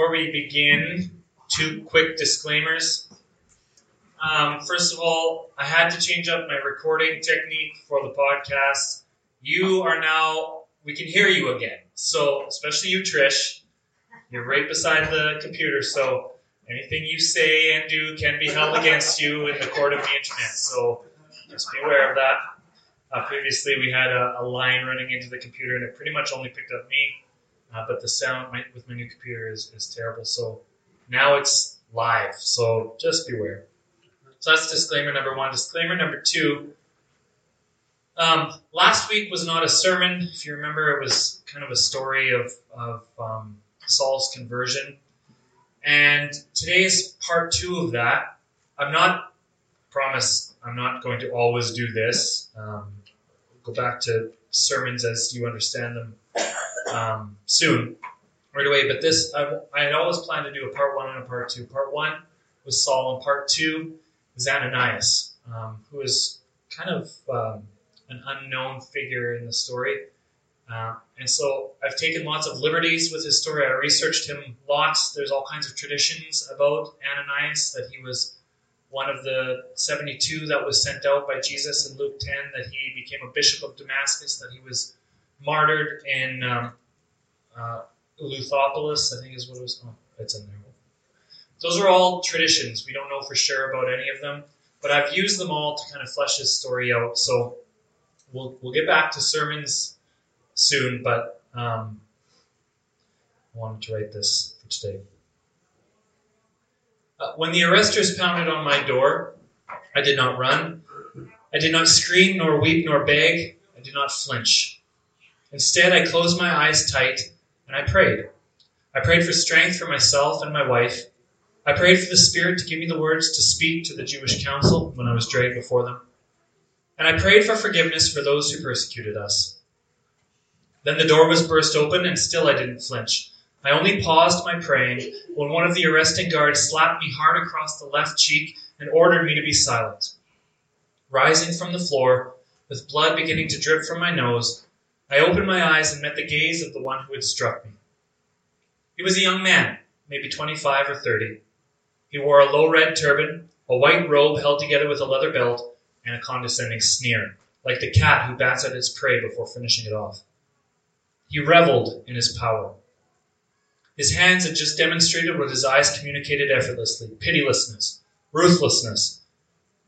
Before we begin, two quick disclaimers. Um, first of all, I had to change up my recording technique for the podcast. You are now, we can hear you again. So, especially you, Trish, you're right beside the computer. So, anything you say and do can be held against you in the court of the internet. So, just be aware of that. Uh, previously, we had a, a, line running into the computer, and it pretty much only picked up me. Uh, but the sound my, with my new computer is, is terrible. So now it's live. So just beware. So that's disclaimer number one. Disclaimer number two. Um, last week was not a sermon. If you remember, it was kind of a story of, of um, Saul's conversion. And today is part two of that. I'm not, promise, I'm not going to always do this. Um, go back to sermons as you understand them um, soon, right away. But this, I, I had always planned to do a part one and a part two. Part one was Saul, and part two was Ananias, um, who is kind of um, an unknown figure in the story. Uh, and so I've taken lots of liberties with his story. I researched him lots. There's all kinds of traditions about Ananias that he was one of the 72 that was sent out by Jesus in Luke 10, that he became a bishop of Damascus, that he was martyred in um, uh, Luthopolis, I think is what it was. Oh, it's in there. Those are all traditions. We don't know for sure about any of them, but I've used them all to kind of flesh this story out. So we'll we'll get back to sermons soon, but um, I wanted to write this for today. Uh, when the arresters pounded on my door, I did not run. I did not scream, nor weep, nor beg. I did not flinch. Instead, I closed my eyes tight and I prayed. I prayed for strength for myself and my wife. I prayed for the Spirit to give me the words to speak to the Jewish council when I was dragged before them. And I prayed for forgiveness for those who persecuted us. Then the door was burst open, and still I didn't flinch. I only paused my praying when one of the arresting guards slapped me hard across the left cheek and ordered me to be silent. Rising from the floor, with blood beginning to drip from my nose, I opened my eyes and met the gaze of the one who had struck me. He was a young man, maybe 25 or 30. He wore a low red turban, a white robe held together with a leather belt, and a condescending sneer, like the cat who bats at its prey before finishing it off. He reveled in his power. His hands had just demonstrated what his eyes communicated effortlessly pitilessness, ruthlessness,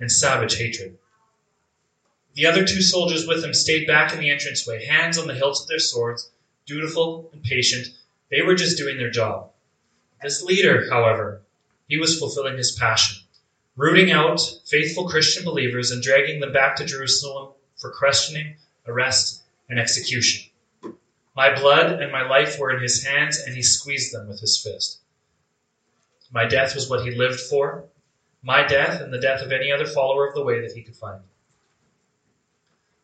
and savage hatred. The other two soldiers with him stayed back in the entranceway, hands on the hilts of their swords, dutiful and patient. They were just doing their job. This leader, however, he was fulfilling his passion, rooting out faithful Christian believers and dragging them back to Jerusalem for questioning, arrest, and execution. My blood and my life were in his hands, and he squeezed them with his fist. My death was what he lived for, my death and the death of any other follower of the way that he could find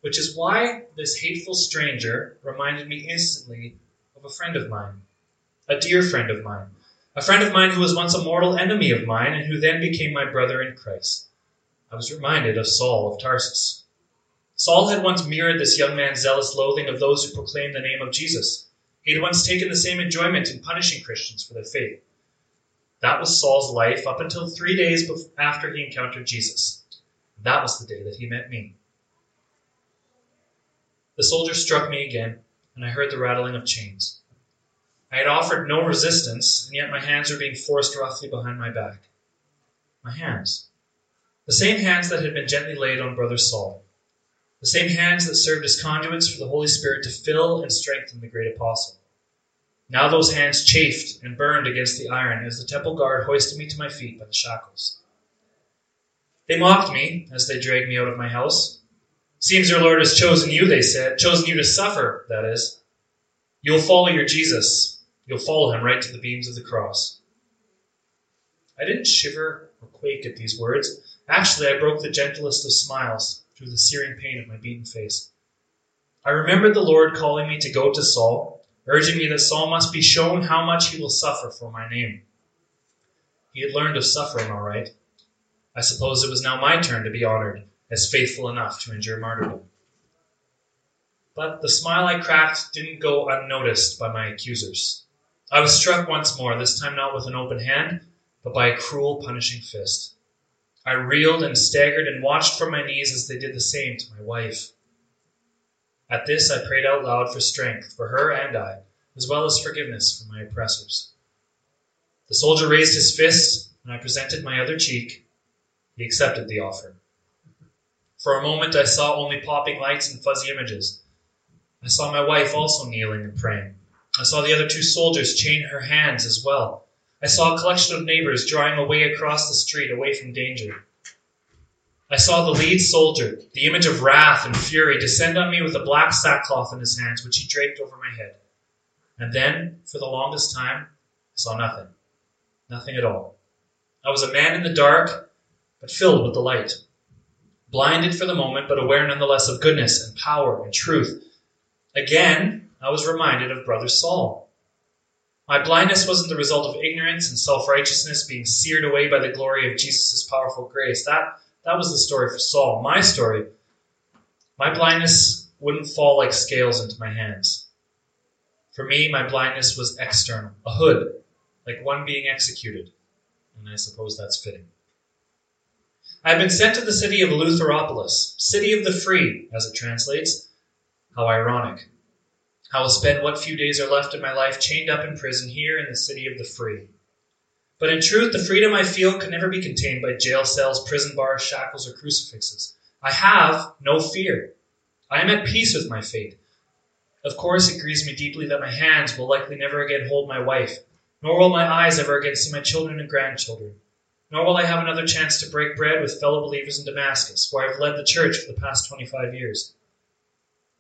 which is why this hateful stranger reminded me instantly of a friend of mine, a dear friend of mine, a friend of mine who was once a mortal enemy of mine and who then became my brother in Christ. I was reminded of Saul of Tarsus. Saul had once mirrored this young man's zealous loathing of those who proclaimed the name of Jesus. He had once taken the same enjoyment in punishing Christians for their faith. That was Saul's life up until three days after he encountered Jesus. That was the day that he met me. The soldier struck me again, and I heard the rattling of chains. I had offered no resistance, and yet my hands were being forced roughly behind my back. My hands. The same hands that had been gently laid on Brother Saul. The same hands that served as conduits for the Holy Spirit to fill and strengthen the great apostle. Now those hands chafed and burned against the iron as the temple guard hoisted me to my feet by the shackles. They mocked me as they dragged me out of my house, Seems your Lord has chosen you, they said, chosen you to suffer, that is. You'll follow your Jesus. You'll follow him right to the beams of the cross. I didn't shiver or quake at these words. Actually, I broke the gentlest of smiles through the searing pain of my beaten face. I remembered the Lord calling me to go to Saul, urging me that Saul must be shown how much he will suffer for my name. He had learned of suffering, all right. I suppose it was now my turn to be honored as faithful enough to endure martyrdom. But the smile I cracked didn't go unnoticed by my accusers. I was struck once more, this time not with an open hand, but by a cruel, punishing fist. I reeled and staggered and watched from my knees as they did the same to my wife. At this, I prayed out loud for strength for her and I, as well as forgiveness for my oppressors. The soldier raised his fist, and I presented my other cheek. He accepted the offer. For a moment, I saw only popping lights and fuzzy images. I saw my wife also kneeling and praying. I saw the other two soldiers chain her hands as well. I saw a collection of neighbors drawing away across the street, away from danger. I saw the lead soldier, the image of wrath and fury, descend on me with a black sackcloth in his hands, which he draped over my head. And then, for the longest time, I saw nothing. Nothing at all. I was a man in the dark, but filled with the light. Blinded for the moment, but aware nonetheless of goodness and power and truth. Again, I was reminded of Brother Saul. My blindness wasn't the result of ignorance and self righteousness being seared away by the glory of Jesus' powerful grace. That, that was the story for Saul. My story, my blindness wouldn't fall like scales into my hands. For me, my blindness was external, a hood, like one being executed. And I suppose that's fitting. I have been sent to the city of Eleutheropolis, city of the free, as it translates. How ironic. I will spend what few days are left of my life chained up in prison here in the city of the free. But in truth, the freedom I feel can never be contained by jail cells, prison bars, shackles, or crucifixes. I have no fear. I am at peace with my fate. Of course, it grieves me deeply that my hands will likely never again hold my wife, nor will my eyes ever again see my children and grandchildren, nor will I have another chance to break bread with fellow believers in Damascus, where I've led the church for the past 25 years.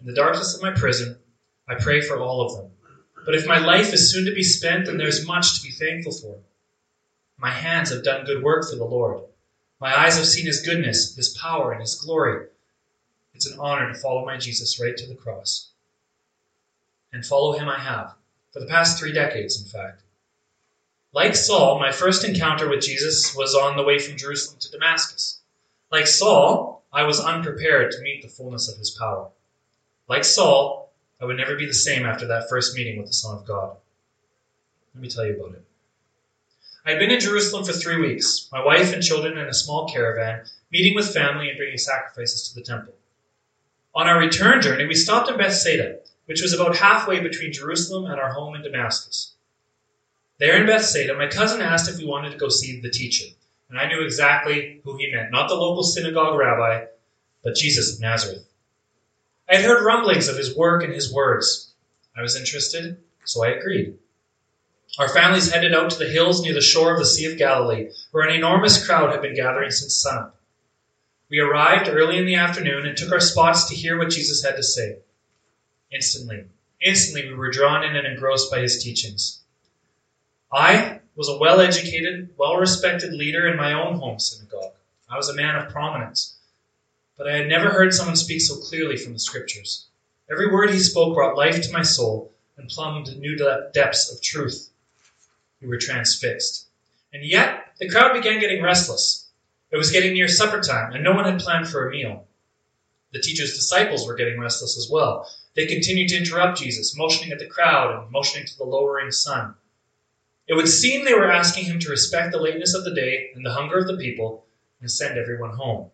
In the darkness of my prison, I pray for all of them. But if my life is soon to be spent, then there's much to be thankful for. My hands have done good work for the Lord. My eyes have seen His goodness, His power, and His glory. It's an honor to follow my Jesus right to the cross. And follow Him I have, for the past three decades, in fact. Like Saul, my first encounter with Jesus was on the way from Jerusalem to Damascus. Like Saul, I was unprepared to meet the fullness of His power. Like Saul, I would never be the same after that first meeting with the Son of God. Let me tell you about it. I had been in Jerusalem for three weeks, my wife and children in a small caravan, meeting with family and bringing sacrifices to the temple. On our return journey, we stopped in Bethsaida, which was about halfway between Jerusalem and our home in Damascus. There in Bethsaida, my cousin asked if we wanted to go see the teacher, and I knew exactly who he meant not the local synagogue rabbi, but Jesus of Nazareth. I had heard rumblings of his work and his words. I was interested, so I agreed. Our families headed out to the hills near the shore of the Sea of Galilee, where an enormous crowd had been gathering since sunup. We arrived early in the afternoon and took our spots to hear what Jesus had to say. Instantly, instantly we were drawn in and engrossed by his teachings. I was a well educated, well respected leader in my own home synagogue. I was a man of prominence but I had never heard someone speak so clearly from the scriptures. Every word he spoke brought life to my soul and plumbed new depths of truth. We were transfixed. And yet, the crowd began getting restless. It was getting near supper time, and no one had planned for a meal. The teacher's disciples were getting restless as well. They continued to interrupt Jesus, motioning at the crowd and motioning to the lowering sun. It would seem they were asking him to respect the lateness of the day and the hunger of the people and send everyone home.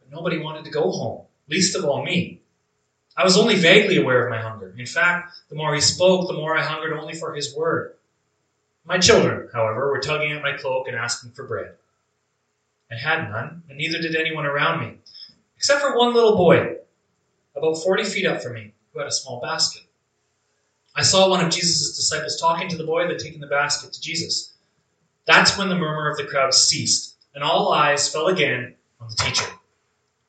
But nobody wanted to go home, least of all me. I was only vaguely aware of my hunger. In fact, the more he spoke, the more I hungered only for his word. My children, however, were tugging at my cloak and asking for bread. I had none, and neither did anyone around me, except for one little boy, about forty feet up from me, who had a small basket. I saw one of Jesus' disciples talking to the boy, then taken the basket to Jesus. That's when the murmur of the crowd ceased, and all eyes fell again on the teacher.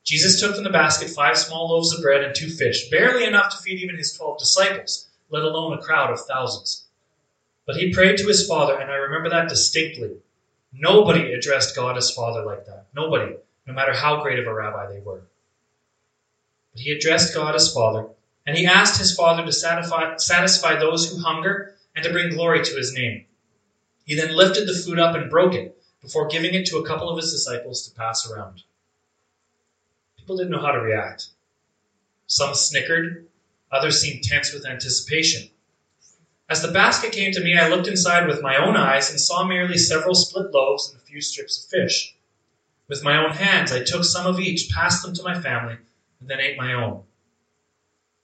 Jesus took from the basket five small loaves of bread and two fish, barely enough to feed even his twelve disciples, let alone a crowd of thousands. But he prayed to his Father, and I remember that distinctly. Nobody addressed God as Father like that. Nobody, no matter how great of a rabbi they were. But he addressed God as Father, and he asked his Father to satisfy, satisfy those who hunger and to bring glory to his name. He then lifted the food up and broke it before giving it to a couple of his disciples to pass around. People didn't know how to react. Some snickered, others seemed tense with anticipation. As the basket came to me, I looked inside with my own eyes and saw merely several split loaves and a few strips of fish. With my own hands, I took some of each, passed them to my family, and then ate my own.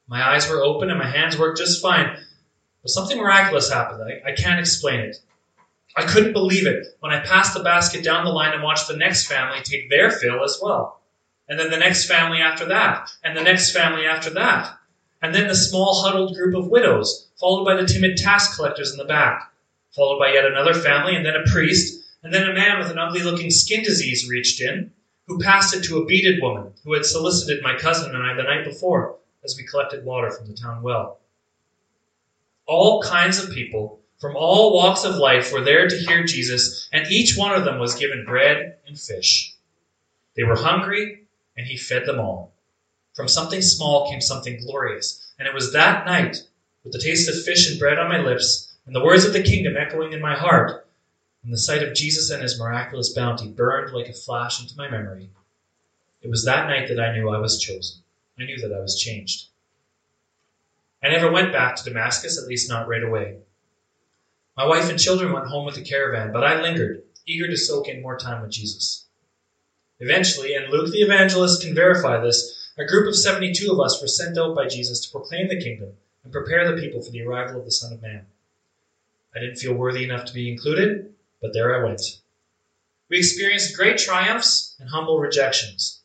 My eyes were open and my hands worked just fine, but something miraculous happened. I, I can't explain it. I couldn't believe it when I passed the basket down the line and watched the next family take their fill as well. And then the next family after that, and the next family after that. And then the small huddled group of widows, followed by the timid tax collectors in the back, followed by yet another family, and then a priest, and then a man with an ugly looking skin disease reached in, who passed it to a beaded woman who had solicited my cousin and I the night before as we collected water from the town well. All kinds of people from all walks of life were there to hear Jesus, and each one of them was given bread and fish. They were hungry, and he fed them all. From something small came something glorious, and it was that night, with the taste of fish and bread on my lips, and the words of the kingdom echoing in my heart, and the sight of Jesus and his miraculous bounty burned like a flash into my memory. It was that night that I knew I was chosen. I knew that I was changed. I never went back to Damascus, at least not right away. My wife and children went home with the caravan, but I lingered, eager to soak in more time with Jesus. Eventually, and Luke the evangelist can verify this, a group of 72 of us were sent out by Jesus to proclaim the kingdom and prepare the people for the arrival of the Son of Man. I didn't feel worthy enough to be included, but there I went. We experienced great triumphs and humble rejections.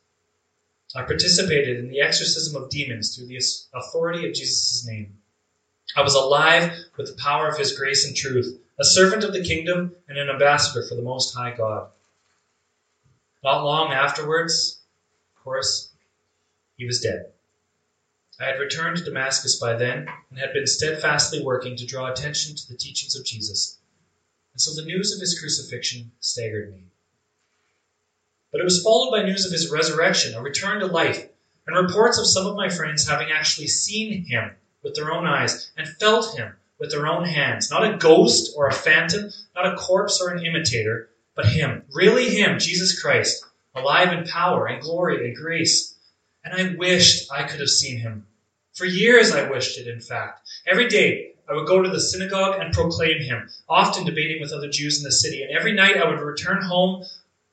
I participated in the exorcism of demons through the authority of Jesus' name. I was alive with the power of his grace and truth, a servant of the kingdom and an ambassador for the Most High God. Not long afterwards, of course, he was dead. I had returned to Damascus by then and had been steadfastly working to draw attention to the teachings of Jesus. And so the news of his crucifixion staggered me. But it was followed by news of his resurrection, a return to life, and reports of some of my friends having actually seen him with their own eyes and felt him with their own hands. Not a ghost or a phantom, not a corpse or an imitator, but him. Really him, Jesus Christ, alive in power and glory and grace. And I wished I could have seen him. For years I wished it, in fact. Every day I would go to the synagogue and proclaim him, often debating with other Jews in the city. And every night I would return home,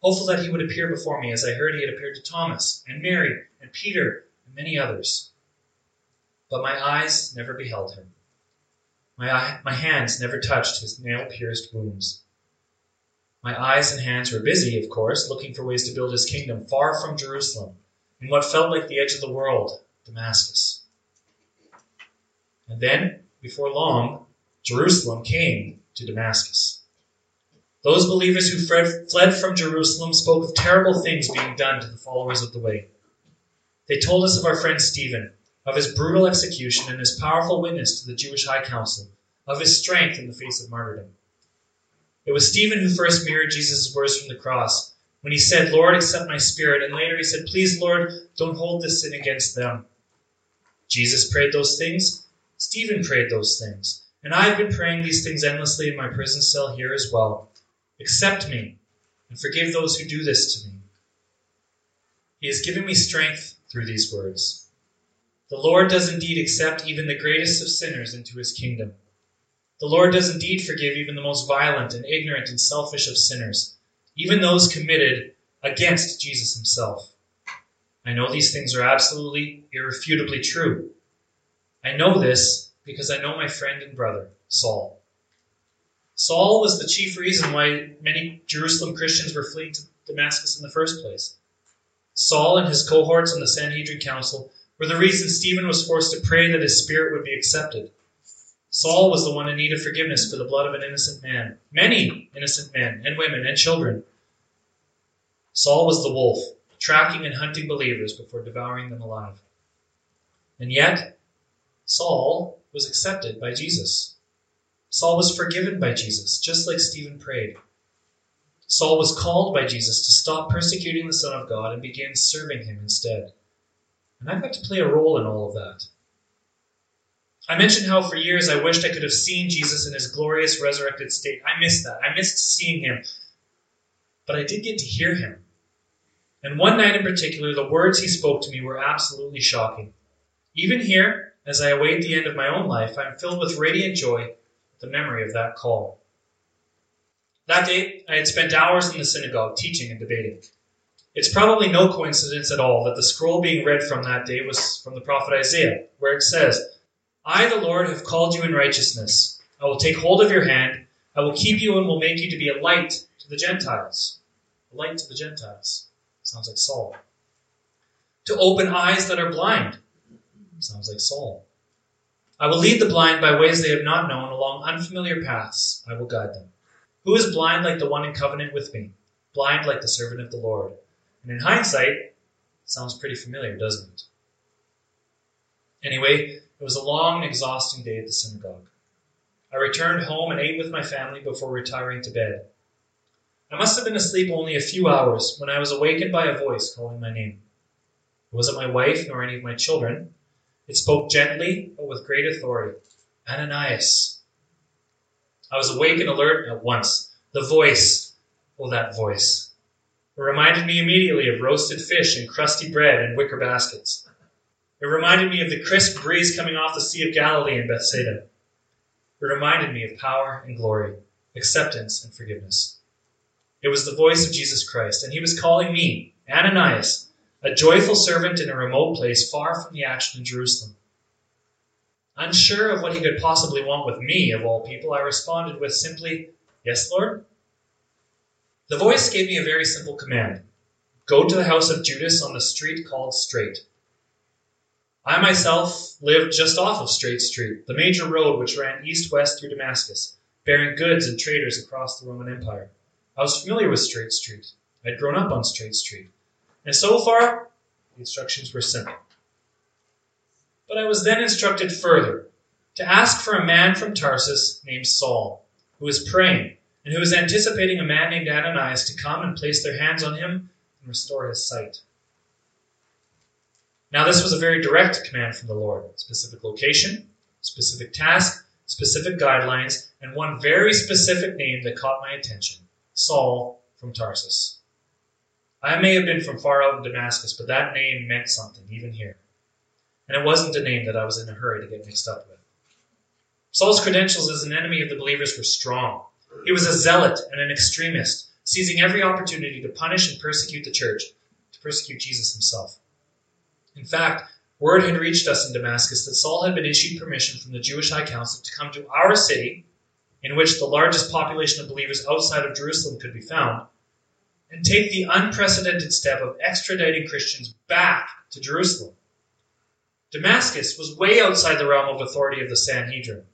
hopeful that he would appear before me, as I heard he had appeared to Thomas and Mary and Peter and many others but my eyes never beheld him. My, eye, my hands never touched his nail pierced wounds. My eyes and hands were busy, of course, looking for ways to build his kingdom far from Jerusalem, in what felt like the edge of the world, Damascus. And then, before long, Jerusalem came to Damascus. Those believers who fled from Jerusalem spoke of terrible things being done to the followers of the way. They told us of our friend Stephen, of his brutal execution and his powerful witness to the Jewish High Council, of his strength in the face of martyrdom. It was Stephen who first mirrored Jesus' words from the cross when he said, Lord, accept my spirit, and later he said, Please, Lord, don't hold this sin against them. Jesus prayed those things. Stephen prayed those things. And I have been praying these things endlessly in my prison cell here as well. Accept me and forgive those who do this to me. He has given me strength through these words. The Lord does indeed accept even the greatest of sinners into his kingdom. The Lord does indeed forgive even the most violent and ignorant and selfish of sinners, even those committed against Jesus himself. I know these things are absolutely, irrefutably true. I know this because I know my friend and brother, Saul. Saul was the chief reason why many Jerusalem Christians were fleeing to Damascus in the first place. Saul and his cohorts on the Sanhedrin Council were the reason Stephen was forced to pray that his spirit would be accepted. Saul was the one in need of forgiveness for the blood of an innocent man, many innocent men and women and children. Saul was the wolf, tracking and hunting believers before devouring them alive. And yet, Saul was accepted by Jesus. Saul was forgiven by Jesus, just like Stephen prayed. Saul was called by Jesus to stop persecuting the Son of God and begin serving him instead. And I've got to play a role in all of that. I mentioned how for years I wished I could have seen Jesus in his glorious resurrected state. I missed that. I missed seeing him. But I did get to hear him. And one night in particular, the words he spoke to me were absolutely shocking. Even here, as I await the end of my own life, I am filled with radiant joy the memory of that call. That day, I had spent hours in the synagogue teaching and debating. It's probably no coincidence at all that the scroll being read from that day was from the prophet Isaiah, where it says, I, the Lord, have called you in righteousness. I will take hold of your hand. I will keep you and will make you to be a light to the Gentiles. A light to the Gentiles. Sounds like Saul. To open eyes that are blind. Sounds like Saul. I will lead the blind by ways they have not known, along unfamiliar paths. I will guide them. Who is blind like the one in covenant with me? Blind like the servant of the Lord. And in hindsight, sounds pretty familiar, doesn't it? Anyway, it was a long and exhausting day at the synagogue. I returned home and ate with my family before retiring to bed. I must have been asleep only a few hours when I was awakened by a voice calling my name. It wasn't my wife nor any of my children. It spoke gently, but with great authority. Ananias. I was awake and alert at once. The voice, oh, that voice. It reminded me immediately of roasted fish and crusty bread in wicker baskets. It reminded me of the crisp breeze coming off the Sea of Galilee in Bethsaida. It reminded me of power and glory, acceptance and forgiveness. It was the voice of Jesus Christ, and he was calling me, Ananias, a joyful servant in a remote place far from the action in Jerusalem. Unsure of what he could possibly want with me, of all people, I responded with simply, Yes, Lord. The voice gave me a very simple command Go to the house of Judas on the street called Straight. I myself lived just off of Straight Street, the major road which ran east west through Damascus, bearing goods and traders across the Roman Empire. I was familiar with Straight Street. I had grown up on Straight Street. And so far, the instructions were simple. But I was then instructed further to ask for a man from Tarsus named Saul, who was praying and who was anticipating a man named Ananias to come and place their hands on him and restore his sight. Now, this was a very direct command from the Lord specific location, specific task, specific guidelines, and one very specific name that caught my attention Saul from Tarsus. I may have been from far out in Damascus, but that name meant something, even here. And it wasn't a name that I was in a hurry to get mixed up with. Saul's credentials as an enemy of the believers were strong. He was a zealot and an extremist, seizing every opportunity to punish and persecute the church, to persecute Jesus himself. In fact, word had reached us in Damascus that Saul had been issued permission from the Jewish High Council to come to our city, in which the largest population of believers outside of Jerusalem could be found, and take the unprecedented step of extraditing Christians back to Jerusalem. Damascus was way outside the realm of authority of the Sanhedrin.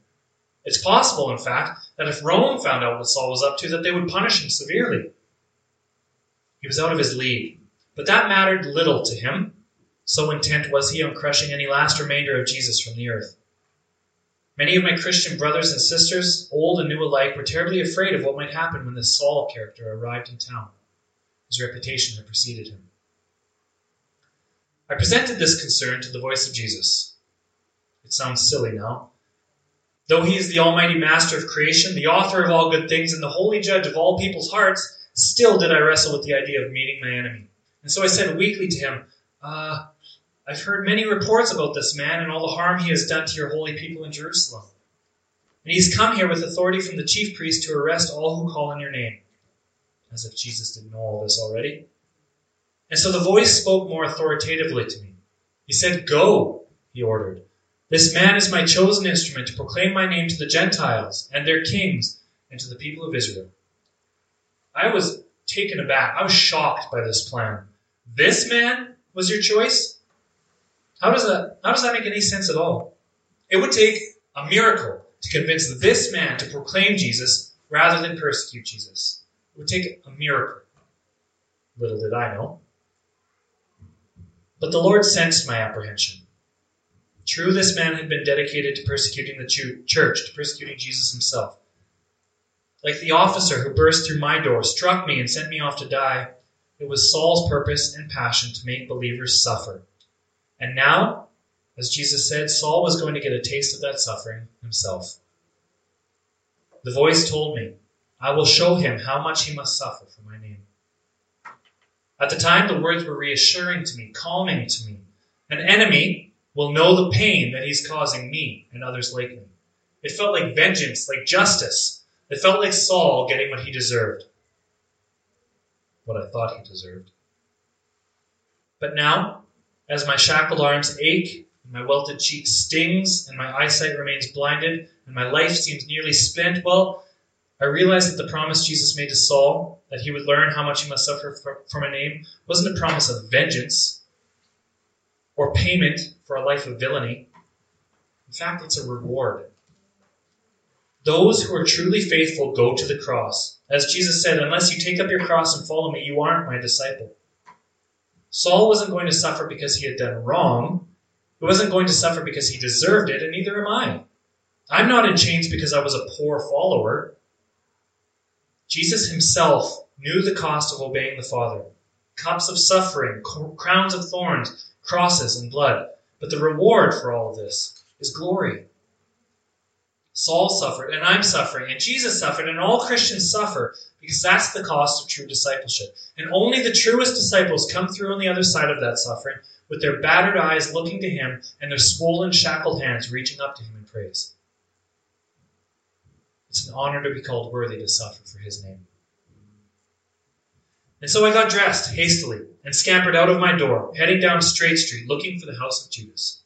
It's possible, in fact, that if Rome found out what Saul was up to, that they would punish him severely. He was out of his league, but that mattered little to him so intent was he on crushing any last remainder of Jesus from the earth. Many of my Christian brothers and sisters, old and new alike, were terribly afraid of what might happen when this Saul character arrived in town. His reputation had preceded him. I presented this concern to the voice of Jesus. It sounds silly now. Though he is the almighty master of creation, the author of all good things, and the holy judge of all people's hearts, still did I wrestle with the idea of meeting my enemy. And so I said weakly to him, uh, I've heard many reports about this man and all the harm he has done to your holy people in Jerusalem. And he's come here with authority from the chief priest to arrest all who call on your name. As if Jesus didn't know all this already. And so the voice spoke more authoritatively to me. He said, Go, he ordered. This man is my chosen instrument to proclaim my name to the Gentiles and their kings and to the people of Israel. I was taken aback. I was shocked by this plan. This man was your choice? How does that how does that make any sense at all? It would take a miracle to convince this man to proclaim Jesus rather than persecute Jesus. Would take a miracle. Little did I know. But the Lord sensed my apprehension. True, this man had been dedicated to persecuting the church, to persecuting Jesus himself. Like the officer who burst through my door, struck me, and sent me off to die, it was Saul's purpose and passion to make believers suffer and now, as Jesus said, Saul was going to get a taste of that suffering himself. The voice told me, I will show him how much he must suffer for my name. At the time, the words were reassuring to me, calming to me. An enemy will know the pain that he's causing me and others like me. It felt like vengeance, like justice. It felt like Saul getting what he deserved. What I thought he deserved. But now, as my shackled arms ache, and my welted cheek stings, and my eyesight remains blinded, and my life seems nearly spent, well, I realized that the promise Jesus made to Saul, that he would learn how much he must suffer for, for my name, wasn't a promise of vengeance or payment for a life of villainy. In fact, it's a reward. Those who are truly faithful go to the cross. As Jesus said, unless you take up your cross and follow me, you aren't my disciple. Saul wasn't going to suffer because he had done wrong. He wasn't going to suffer because he deserved it, and neither am I. I'm not in chains because I was a poor follower. Jesus himself knew the cost of obeying the Father cups of suffering, crowns of thorns, crosses, and blood. But the reward for all of this is glory. Saul suffered, and I'm suffering, and Jesus suffered, and all Christians suffer because that's the cost of true discipleship. And only the truest disciples come through on the other side of that suffering with their battered eyes looking to Him and their swollen, shackled hands reaching up to Him in praise. It's an honor to be called worthy to suffer for His name. And so I got dressed hastily and scampered out of my door, heading down Straight Street looking for the house of Judas.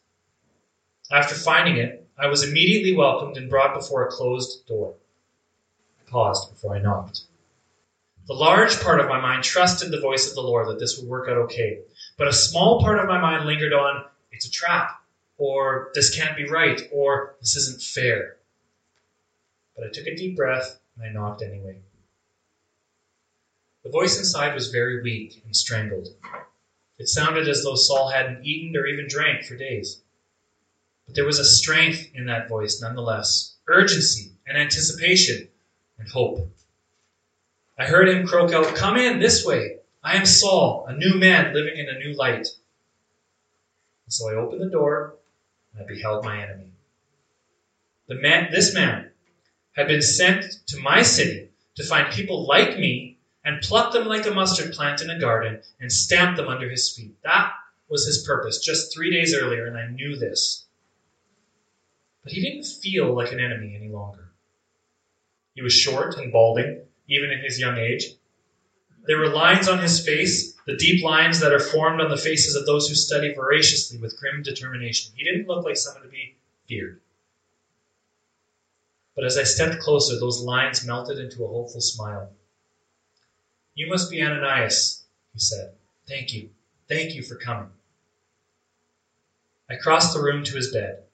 After finding it, I was immediately welcomed and brought before a closed door. I paused before I knocked. The large part of my mind trusted the voice of the Lord that this would work out okay, but a small part of my mind lingered on, it's a trap, or this can't be right, or this isn't fair. But I took a deep breath and I knocked anyway. The voice inside was very weak and strangled. It sounded as though Saul hadn't eaten or even drank for days. But there was a strength in that voice nonetheless urgency and anticipation and hope. I heard him croak out, Come in this way. I am Saul, a new man living in a new light. And so I opened the door and I beheld my enemy. The man, this man had been sent to my city to find people like me and pluck them like a mustard plant in a garden and stamp them under his feet. That was his purpose just three days earlier, and I knew this. But he didn't feel like an enemy any longer. He was short and balding, even in his young age. There were lines on his face, the deep lines that are formed on the faces of those who study voraciously with grim determination. He didn't look like someone to be feared. But as I stepped closer, those lines melted into a hopeful smile. You must be Ananias, he said. Thank you. Thank you for coming. I crossed the room to his bed.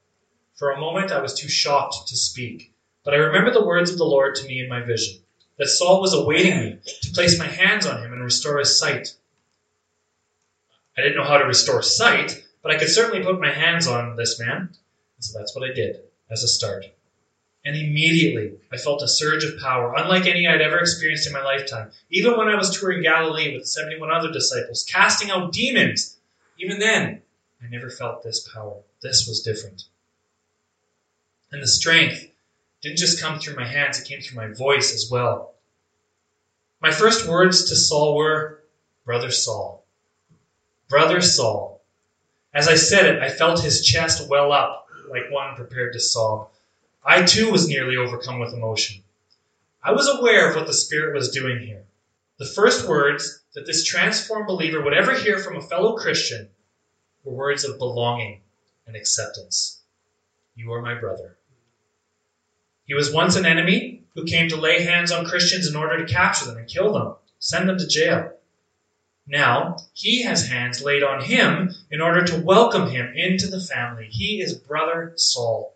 For a moment I was too shocked to speak, but I remember the words of the Lord to me in my vision that Saul was awaiting me to place my hands on him and restore his sight. I didn't know how to restore sight, but I could certainly put my hands on this man, and so that's what I did as a start. And immediately I felt a surge of power, unlike any I'd ever experienced in my lifetime. Even when I was touring Galilee with 71 other disciples, casting out demons, even then, I never felt this power. This was different. And the strength didn't just come through my hands, it came through my voice as well. My first words to Saul were, Brother Saul. Brother Saul. As I said it, I felt his chest well up like one prepared to sob. I too was nearly overcome with emotion. I was aware of what the Spirit was doing here. The first words that this transformed believer would ever hear from a fellow Christian were words of belonging and acceptance. You are my brother. He was once an enemy who came to lay hands on Christians in order to capture them and kill them, send them to jail. Now, he has hands laid on him in order to welcome him into the family. He is brother Saul.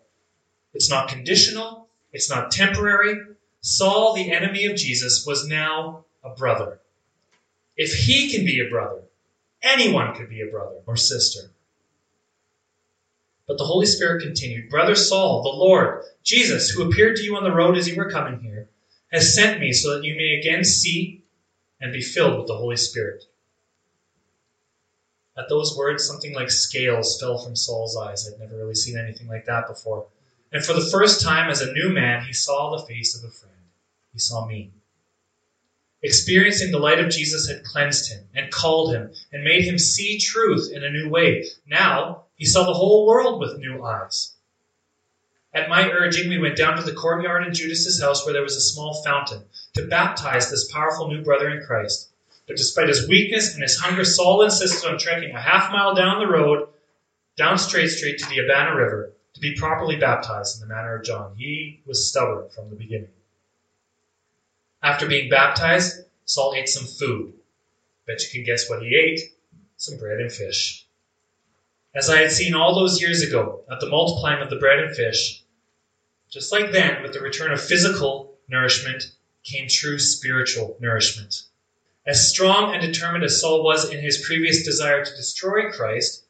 It's not conditional. It's not temporary. Saul, the enemy of Jesus, was now a brother. If he can be a brother, anyone could be a brother or sister. But the Holy Spirit continued, Brother Saul, the Lord, Jesus, who appeared to you on the road as you were coming here, has sent me so that you may again see and be filled with the Holy Spirit. At those words, something like scales fell from Saul's eyes. I'd never really seen anything like that before. And for the first time as a new man, he saw the face of a friend. He saw me. Experiencing the light of Jesus had cleansed him and called him and made him see truth in a new way. Now he saw the whole world with new eyes. At my urging, we went down to the courtyard in Judas's house where there was a small fountain to baptize this powerful new brother in Christ. But despite his weakness and his hunger, Saul insisted on trekking a half mile down the road, down Straight Street to the Abana River, to be properly baptized in the manner of John. He was stubborn from the beginning. After being baptized, Saul ate some food. Bet you can guess what he ate some bread and fish. As I had seen all those years ago at the multiplying of the bread and fish, just like then, with the return of physical nourishment came true spiritual nourishment. As strong and determined as Saul was in his previous desire to destroy Christ,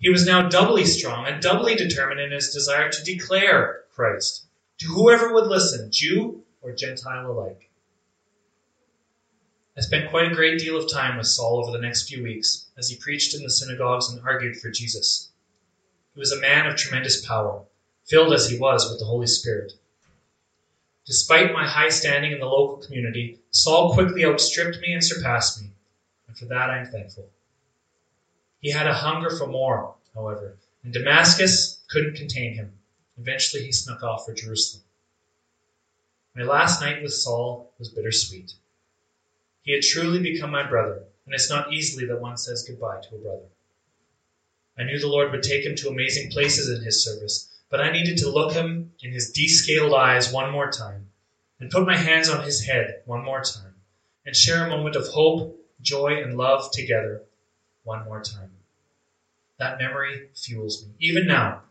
he was now doubly strong and doubly determined in his desire to declare Christ to whoever would listen, Jew or Gentile alike. I spent quite a great deal of time with Saul over the next few weeks as he preached in the synagogues and argued for Jesus. He was a man of tremendous power, filled as he was with the Holy Spirit. Despite my high standing in the local community, Saul quickly outstripped me and surpassed me, and for that I am thankful. He had a hunger for more, however, and Damascus couldn't contain him. Eventually he snuck off for Jerusalem. My last night with Saul was bittersweet. He had truly become my brother, and it's not easily that one says goodbye to a brother. I knew the Lord would take him to amazing places in his service, but I needed to look him in his descaled eyes one more time, and put my hands on his head one more time, and share a moment of hope, joy, and love together one more time. That memory fuels me, even now,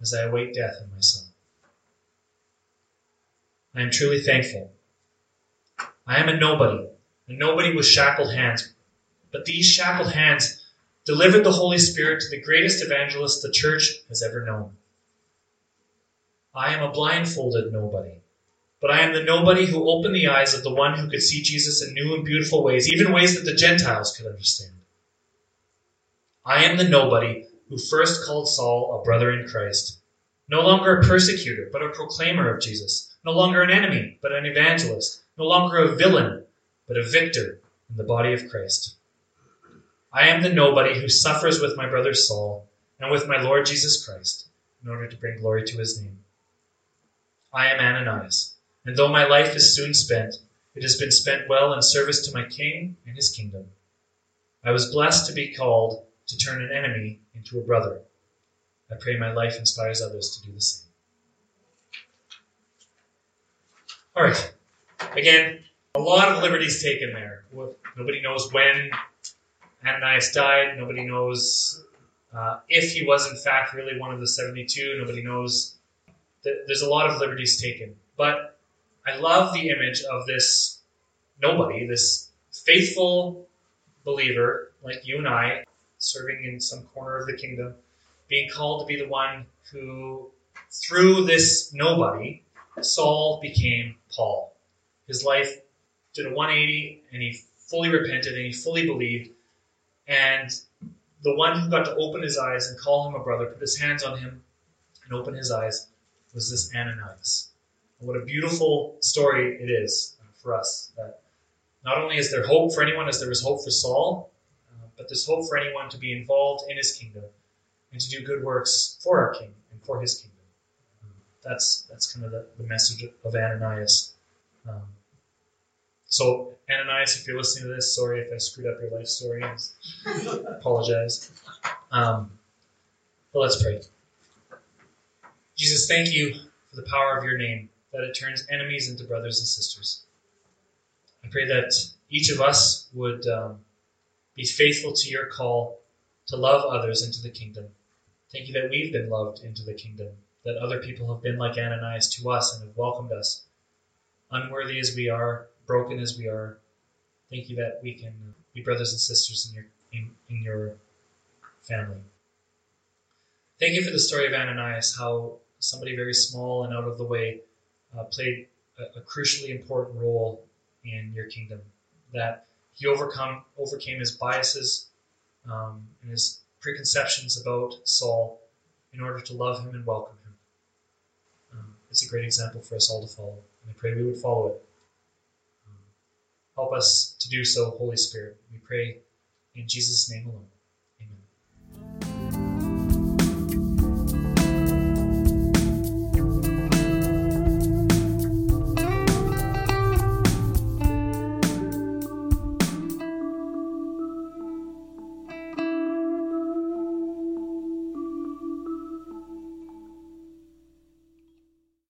as I await death in my son. I am truly thankful. I am a nobody, a nobody with shackled hands. But these shackled hands delivered the Holy Spirit to the greatest evangelist the church has ever known. I am a blindfolded nobody, but I am the nobody who opened the eyes of the one who could see Jesus in new and beautiful ways, even ways that the Gentiles could understand. I am the nobody who first called Saul a brother in Christ. No longer a persecutor, but a proclaimer of Jesus. No longer an enemy, but an evangelist. No longer a villain, but a victor in the body of Christ. I am the nobody who suffers with my brother Saul and with my Lord Jesus Christ in order to bring glory to his name. I am Ananias, and though my life is soon spent, it has been spent well in service to my King and his kingdom. I was blessed to be called to turn an enemy into a brother. I pray my life inspires others to do the same. All right. Again, a lot of liberties taken there. Nobody knows when Ananias died. Nobody knows uh, if he was, in fact, really one of the 72. Nobody knows. There's a lot of liberties taken. But I love the image of this nobody, this faithful believer like you and I, serving in some corner of the kingdom, being called to be the one who, through this nobody, Saul became Paul. His life did a 180 and he fully repented and he fully believed. And the one who got to open his eyes and call him a brother, put his hands on him and open his eyes, was this Ananias. And what a beautiful story it is for us that not only is there hope for anyone as there was hope for Saul, but there's hope for anyone to be involved in his kingdom and to do good works for our king and for his kingdom. That's that's kind of the, the message of Ananias. Um, so, Ananias, if you're listening to this, sorry if I screwed up your life story. I apologize. Um, but let's pray. Jesus, thank you for the power of your name, that it turns enemies into brothers and sisters. I pray that each of us would um, be faithful to your call to love others into the kingdom. Thank you that we've been loved into the kingdom, that other people have been like Ananias to us and have welcomed us. Unworthy as we are, broken as we are, thank you that we can be brothers and sisters in your in, in your family. Thank you for the story of Ananias, how somebody very small and out of the way uh, played a, a, crucially important role in your kingdom. That he overcome overcame his biases um, and his preconceptions about Saul in order to love him and welcome him. Um, it's a great example for us all to follow, and I pray we would follow it. Help us to do so, Holy Spirit. We pray in Jesus' name alone.